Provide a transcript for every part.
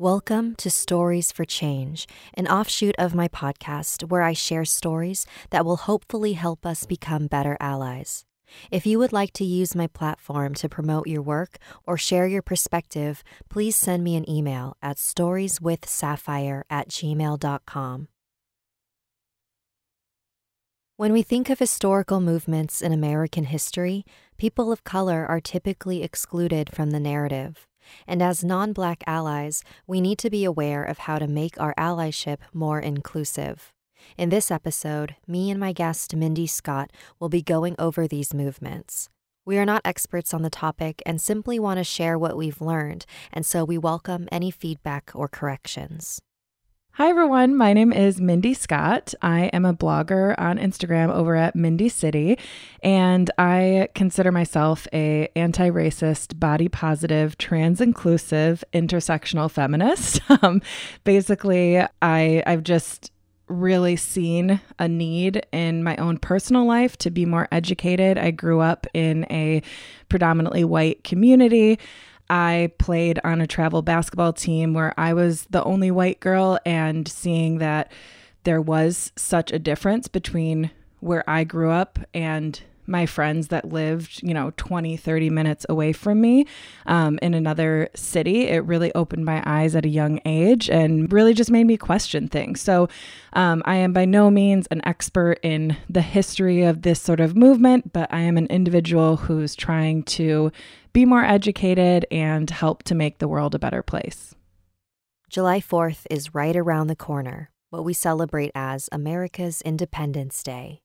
Welcome to Stories for Change, an offshoot of my podcast where I share stories that will hopefully help us become better allies. If you would like to use my platform to promote your work or share your perspective, please send me an email at storieswithsapphire at gmail.com. When we think of historical movements in American history, people of color are typically excluded from the narrative. And as non black allies, we need to be aware of how to make our allyship more inclusive. In this episode, me and my guest, Mindy Scott, will be going over these movements. We are not experts on the topic and simply want to share what we've learned, and so we welcome any feedback or corrections. Hi, everyone. My name is Mindy Scott. I am a blogger on Instagram over at Mindy City, and I consider myself a anti-racist, body positive, trans inclusive, intersectional feminist. Um, basically, I I've just really seen a need in my own personal life to be more educated. I grew up in a predominantly white community. I played on a travel basketball team where I was the only white girl, and seeing that there was such a difference between where I grew up and my friends that lived, you know, 20, 30 minutes away from me um, in another city. It really opened my eyes at a young age and really just made me question things. So um, I am by no means an expert in the history of this sort of movement, but I am an individual who's trying to be more educated and help to make the world a better place. July 4th is right around the corner, what we celebrate as America's Independence Day.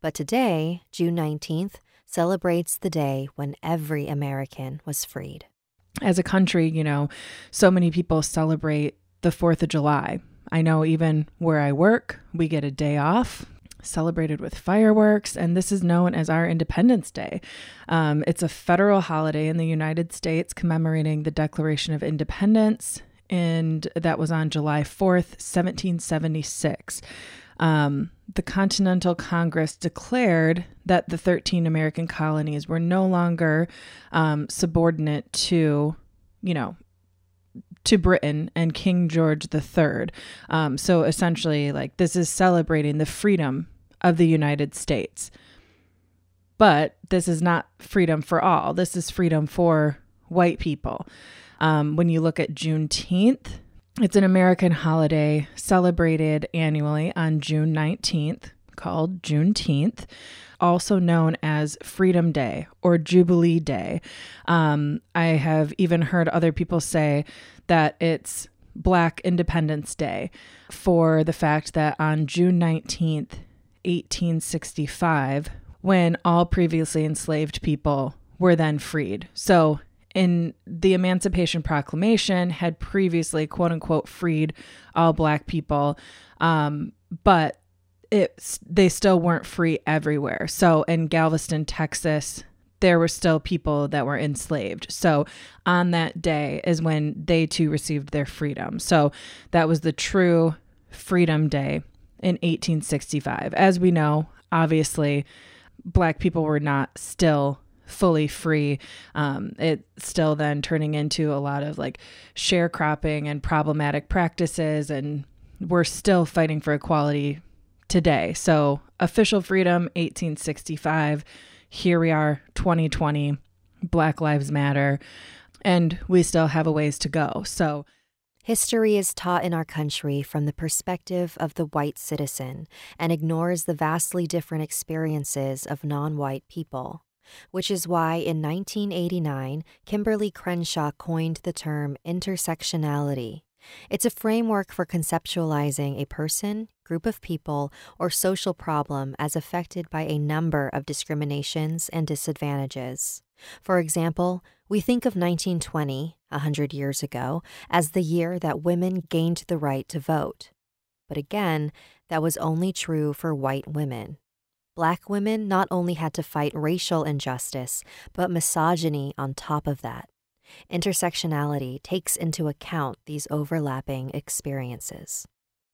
But today, June 19th, celebrates the day when every American was freed. As a country, you know, so many people celebrate the 4th of July. I know even where I work, we get a day off celebrated with fireworks, and this is known as our Independence Day. Um, it's a federal holiday in the United States commemorating the Declaration of Independence, and that was on July 4th, 1776. Um, the Continental Congress declared that the 13 American colonies were no longer um, subordinate to, you know, to Britain and King George III. Um, so essentially, like, this is celebrating the freedom of the United States. But this is not freedom for all. This is freedom for white people. Um, when you look at Juneteenth, it's an American holiday celebrated annually on June 19th called Juneteenth, also known as Freedom Day or Jubilee Day. Um, I have even heard other people say that it's Black Independence Day for the fact that on June 19th, 1865 when all previously enslaved people were then freed. So, in the Emancipation Proclamation, had previously quote unquote freed all black people, um, but it they still weren't free everywhere. So, in Galveston, Texas, there were still people that were enslaved. So, on that day is when they too received their freedom. So, that was the true Freedom Day in 1865. As we know, obviously, black people were not still fully free. Um, it's still then turning into a lot of like sharecropping and problematic practices, and we're still fighting for equality today. So, official freedom, 1865. Here we are, 2020. Black Lives Matter. And we still have a ways to go. So, History is taught in our country from the perspective of the white citizen and ignores the vastly different experiences of non white people, which is why in 1989, Kimberly Crenshaw coined the term intersectionality. It's a framework for conceptualizing a person, group of people, or social problem as affected by a number of discriminations and disadvantages. For example, we think of 1920, a hundred years ago, as the year that women gained the right to vote. But again, that was only true for white women. Black women not only had to fight racial injustice, but misogyny on top of that. Intersectionality takes into account these overlapping experiences.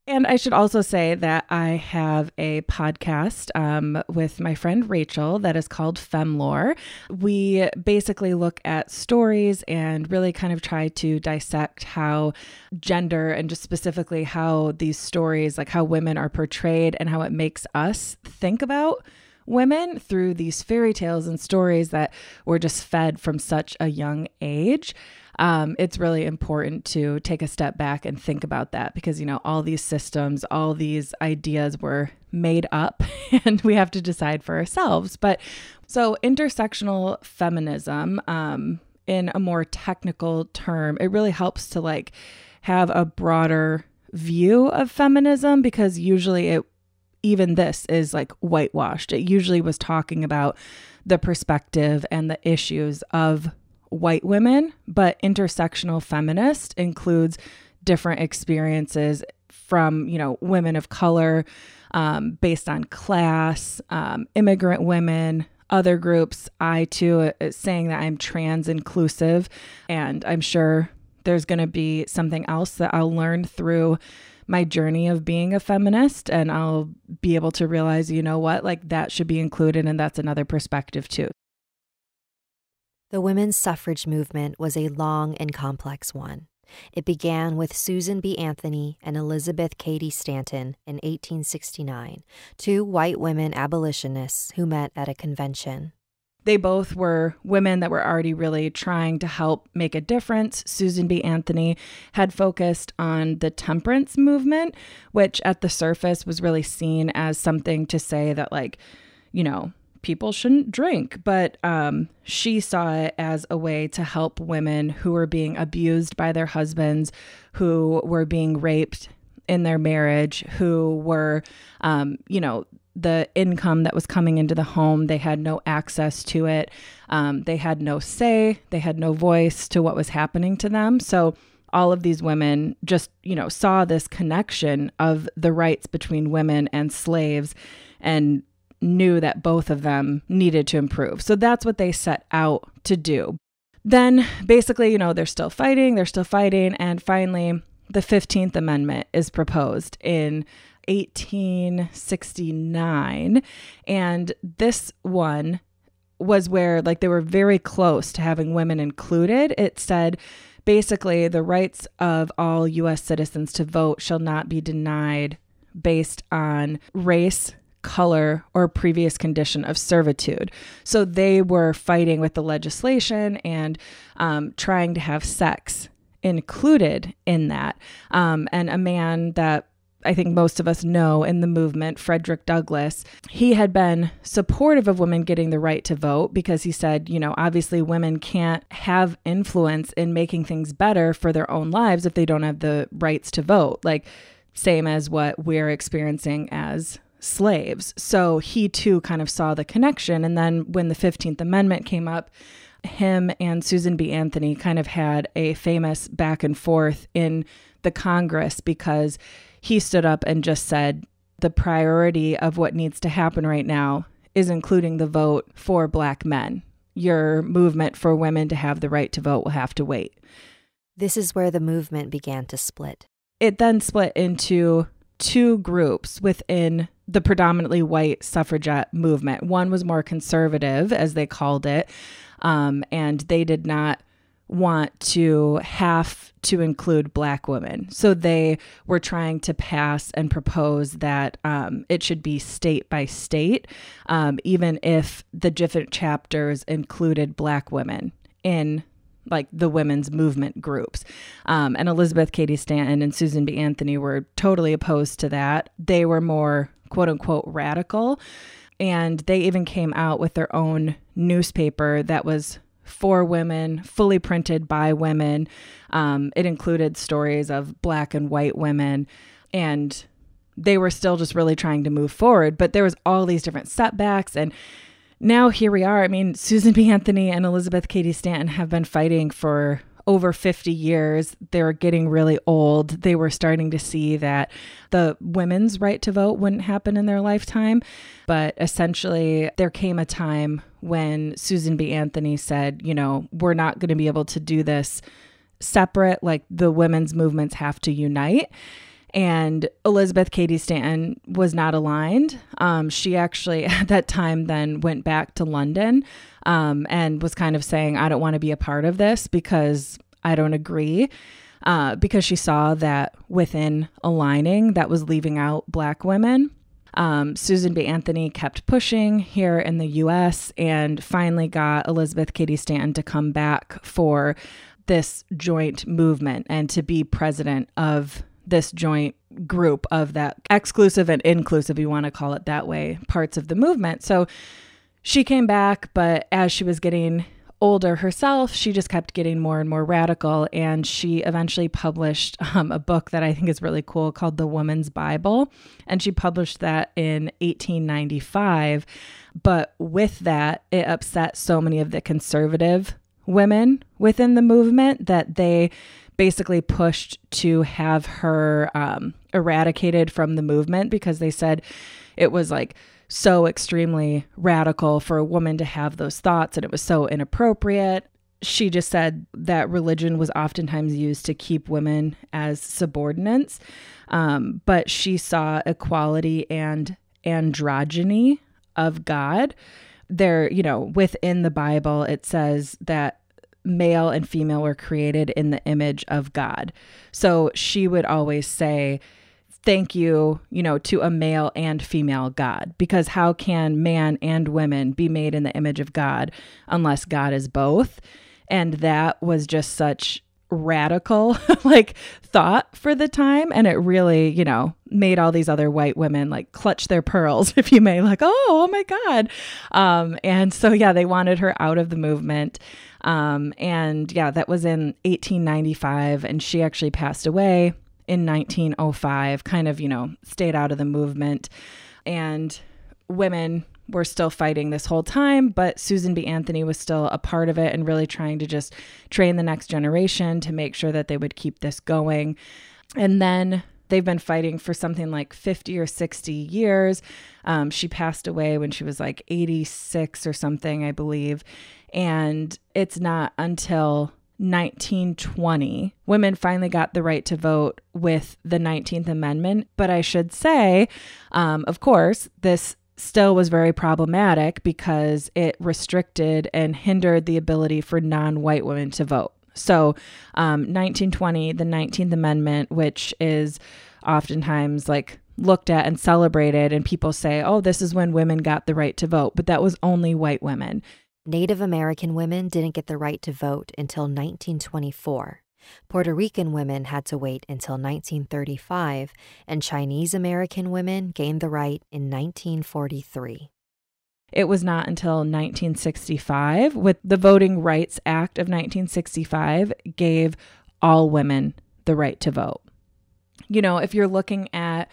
And I should also say that I have a podcast um, with my friend Rachel that is called Femlore. We basically look at stories and really kind of try to dissect how gender and just specifically how these stories, like how women are portrayed and how it makes us think about women through these fairy tales and stories that were just fed from such a young age um, it's really important to take a step back and think about that because, you know, all these systems, all these ideas were made up and we have to decide for ourselves. But so, intersectional feminism, um, in a more technical term, it really helps to like have a broader view of feminism because usually it even this is like whitewashed. It usually was talking about the perspective and the issues of white women, but intersectional feminist includes different experiences from, you know, women of color, um, based on class, um, immigrant women, other groups. I too uh, saying that I'm trans inclusive, and I'm sure there's going to be something else that I'll learn through my journey of being a feminist and I'll be able to realize, you know what, like that should be included and that's another perspective too. The women's suffrage movement was a long and complex one. It began with Susan B. Anthony and Elizabeth Cady Stanton in 1869, two white women abolitionists who met at a convention. They both were women that were already really trying to help make a difference. Susan B. Anthony had focused on the temperance movement, which at the surface was really seen as something to say that, like, you know, people shouldn't drink. But um, she saw it as a way to help women who were being abused by their husbands, who were being raped in their marriage, who were, um, you know, the income that was coming into the home, they had no access to it. Um, they had no say, they had no voice to what was happening to them. So, all of these women just, you know, saw this connection of the rights between women and slaves and knew that both of them needed to improve. So that's what they set out to do. Then basically, you know, they're still fighting, they're still fighting. And finally, the 15th Amendment is proposed in 1869. And this one was where, like, they were very close to having women included. It said, basically, the rights of all U.S. citizens to vote shall not be denied based on race, color, or previous condition of servitude. So they were fighting with the legislation and um, trying to have sex included in that. Um, and a man that I think most of us know in the movement, Frederick Douglass, he had been supportive of women getting the right to vote because he said, you know, obviously women can't have influence in making things better for their own lives if they don't have the rights to vote. Like, same as what we're experiencing as slaves. So he too kind of saw the connection. And then when the 15th Amendment came up, him and Susan B. Anthony kind of had a famous back and forth in the Congress because he stood up and just said the priority of what needs to happen right now is including the vote for black men. Your movement for women to have the right to vote will have to wait. This is where the movement began to split. It then split into two groups within the predominantly white suffragette movement. One was more conservative, as they called it, um, and they did not want to have to include black women. So they were trying to pass and propose that um, it should be state by state, um, even if the different chapters included black women in like the women's movement groups. Um, and Elizabeth Cady Stanton and Susan B. Anthony were totally opposed to that. They were more quote unquote radical. And they even came out with their own newspaper that was for women, fully printed by women. Um, it included stories of black and white women. And they were still just really trying to move forward. But there was all these different setbacks and now here we are. I mean, Susan B. Anthony and Elizabeth Cady Stanton have been fighting for over 50 years. They were getting really old. They were starting to see that the women's right to vote wouldn't happen in their lifetime. But essentially, there came a time when Susan B. Anthony said, you know, we're not going to be able to do this separate. Like the women's movements have to unite. And Elizabeth Cady Stanton was not aligned. Um, she actually, at that time, then went back to London um, and was kind of saying, I don't want to be a part of this because I don't agree. Uh, because she saw that within aligning, that was leaving out Black women. Um, Susan B. Anthony kept pushing here in the US and finally got Elizabeth Cady Stanton to come back for this joint movement and to be president of this joint group of that exclusive and inclusive, you want to call it that way, parts of the movement. So she came back, but as she was getting older herself, she just kept getting more and more radical. And she eventually published um, a book that I think is really cool called The Woman's Bible. And she published that in 1895. But with that, it upset so many of the conservative women within the movement that they basically pushed to have her um, eradicated from the movement because they said it was like so extremely radical for a woman to have those thoughts and it was so inappropriate. She just said that religion was oftentimes used to keep women as subordinates, um, but she saw equality and androgyny of God. There, you know, within the Bible, it says that male and female were created in the image of God. So she would always say, thank you, you know, to a male and female God. Because how can man and women be made in the image of God unless God is both? And that was just such radical like thought for the time and it really you know made all these other white women like clutch their pearls if you may like oh oh my god um and so yeah they wanted her out of the movement um and yeah that was in 1895 and she actually passed away in 1905, kind of, you know, stayed out of the movement. And women were still fighting this whole time, but Susan B. Anthony was still a part of it and really trying to just train the next generation to make sure that they would keep this going. And then they've been fighting for something like 50 or 60 years. Um, she passed away when she was like 86 or something, I believe. And it's not until 1920, women finally got the right to vote with the 19th Amendment. But I should say, um, of course, this still was very problematic because it restricted and hindered the ability for non white women to vote. So, um, 1920, the 19th Amendment, which is oftentimes like looked at and celebrated, and people say, oh, this is when women got the right to vote, but that was only white women. Native American women didn't get the right to vote until 1924. Puerto Rican women had to wait until 1935, and Chinese American women gained the right in 1943. It was not until 1965, with the Voting Rights Act of 1965, gave all women the right to vote. You know, if you're looking at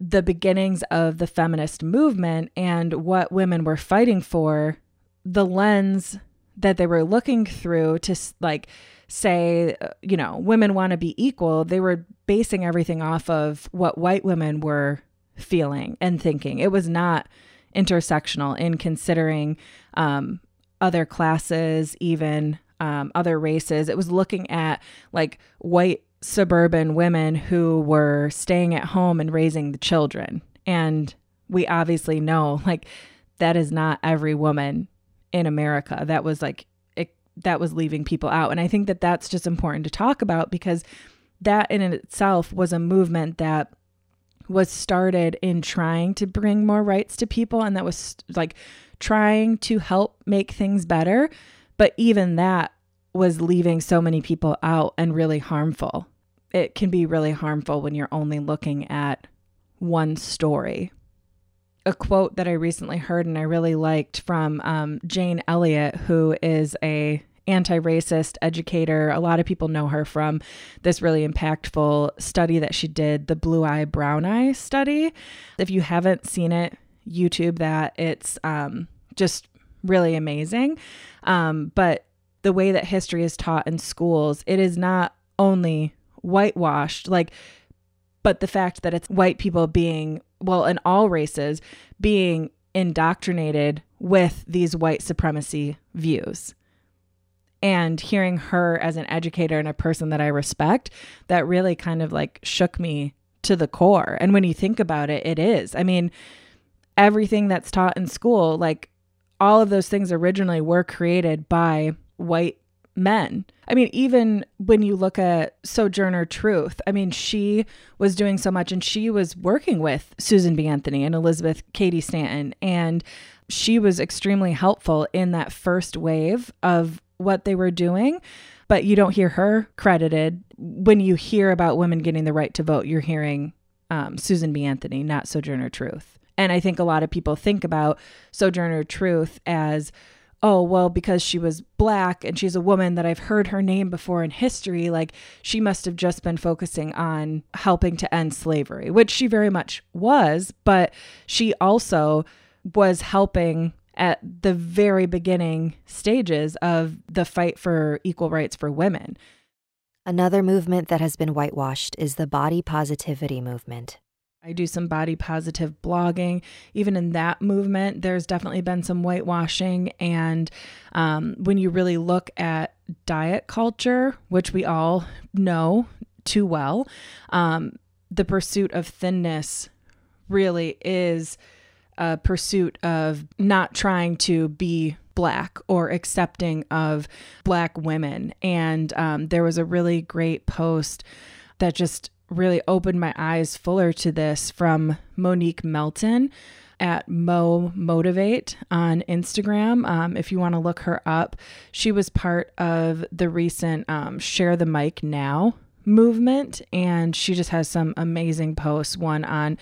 the beginnings of the feminist movement and what women were fighting for, the lens that they were looking through to like say uh, you know women want to be equal they were basing everything off of what white women were feeling and thinking. It was not intersectional in considering um, other classes even um, other races. It was looking at like white suburban women who were staying at home and raising the children. And we obviously know like that is not every woman in America. That was like it, that was leaving people out. And I think that that's just important to talk about because that in itself was a movement that was started in trying to bring more rights to people and that was like trying to help make things better. But even that was leaving so many people out and really harmful. It can be really harmful when you're only looking at one story a quote that I recently heard and I really liked from um, Jane Elliott, who is a anti-racist educator. A lot of people know her from this really impactful study that she did, the Blue Eye Brown Eye study. If you haven't seen it, YouTube that. It's um, just really amazing. Um, but the way that history is taught in schools, it is not only whitewashed. Like but the fact that it's white people being, well, in all races, being indoctrinated with these white supremacy views. And hearing her as an educator and a person that I respect, that really kind of like shook me to the core. And when you think about it, it is. I mean, everything that's taught in school, like all of those things originally were created by white men. I mean, even when you look at Sojourner Truth, I mean, she was doing so much and she was working with Susan B. Anthony and Elizabeth Cady Stanton. And she was extremely helpful in that first wave of what they were doing. But you don't hear her credited. When you hear about women getting the right to vote, you're hearing um, Susan B. Anthony, not Sojourner Truth. And I think a lot of people think about Sojourner Truth as oh, well, because she was black and she's a woman that I've heard her name before in history, like she must have just been focusing on helping to end slavery, which she very much was, but she also was helping at the very beginning stages of the fight for equal rights for women. Another movement that has been whitewashed is the body positivity movement. I do some body positive blogging. Even in that movement, there's definitely been some whitewashing. And um, when you really look at diet culture, which we all know too well, um, the pursuit of thinness really is a pursuit of not trying to be black or accepting of black women. And um, there was a really great post that just really opened my eyes fuller to this from Monique Melton at Mo Motivate on Instagram. Um, if you want to look her up, she was part of the recent um, Share the Mic Now movement, and she just has some amazing posts. One on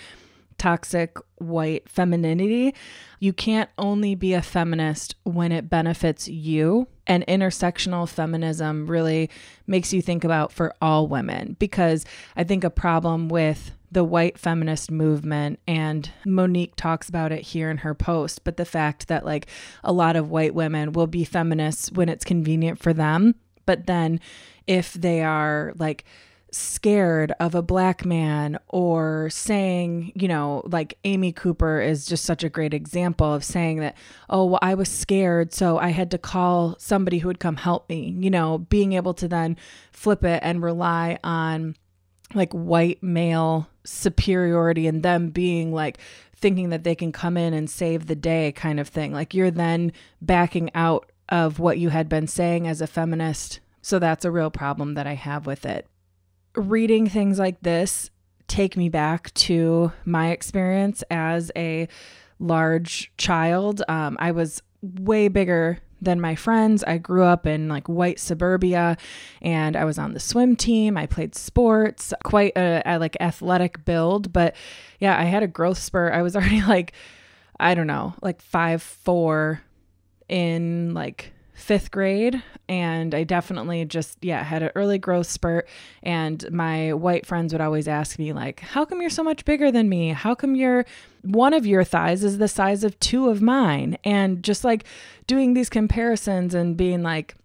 toxic white femininity. You can't only be a feminist when it benefits you. And intersectional feminism really makes you think about for all women because I think a problem with the white feminist movement and Monique talks about it here in her post but the fact that like a lot of white women will be feminists when it's convenient for them but then if they are like scared of a black man or saying, you know, like Amy Cooper is just such a great example of saying that, oh, well, I was scared, so I had to call somebody who would come help me, you know, being able to then flip it and rely on like white male superiority and them being like thinking that they can come in and save the day kind of thing. Like you're then backing out of what you had been saying as a feminist. So that's a real problem that I have with it reading things like this take me back to my experience as a large child. Um, I was way bigger than my friends. I grew up in like white suburbia and I was on the swim team. I played sports, quite a, a like athletic build, but yeah, I had a growth spurt. I was already like I don't know, like five four in like fifth grade and I definitely just yeah had an early growth spurt. And my white friends would always ask me like how come you're so much bigger than me? How come your one of your thighs is the size of two of mine? And just like doing these comparisons and being like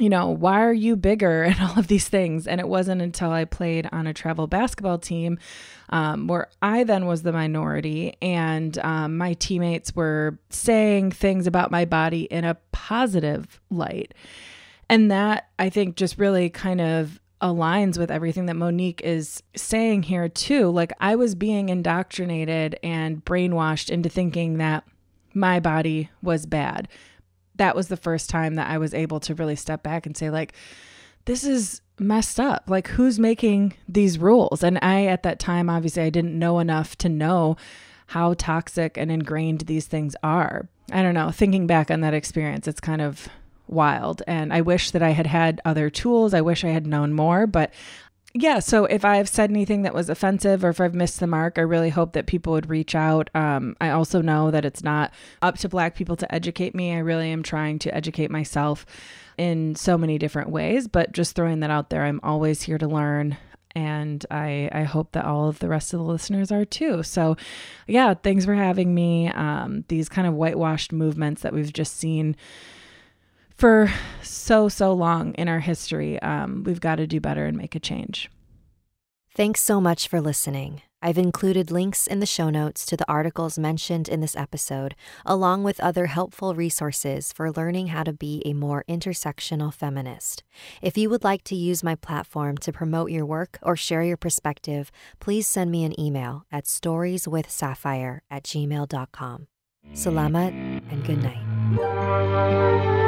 you know, why are you bigger and all of these things? And it wasn't until I played on a travel basketball team um, where I then was the minority and um, my teammates were saying things about my body in a positive light. And that I think just really kind of aligns with everything that Monique is saying here, too. Like, I was being indoctrinated and brainwashed into thinking that my body was bad that was the first time that I was able to really step back and say, like, this is messed up. Like, who's making these rules? And I, at that time, obviously, I didn't know enough to know how toxic and ingrained these things are. I don't know. Thinking back on that experience, it's kind of wild. And I wish that I had had other tools. I wish I had known more, but yeah, so if I've said anything that was offensive or if I've missed the mark, I really hope that people would reach out. Um, I also know that it's not up to Black people to educate me. I really am trying to educate myself in so many different ways, but just throwing that out there, I'm always here to learn. And I, I hope that all of the rest of the listeners are too. So, yeah, thanks for having me. Um, these kind of whitewashed movements that we've just seen for so, so long in our history. Um, we've got to do better and make a change. Thanks so much for listening. I've included links in the show notes to the articles mentioned in this episode, along with other helpful resources for learning how to be a more intersectional feminist. If you would like to use my platform to promote your work or share your perspective, please send me an email at storieswithsapphire at gmail.com. Salamat and good night.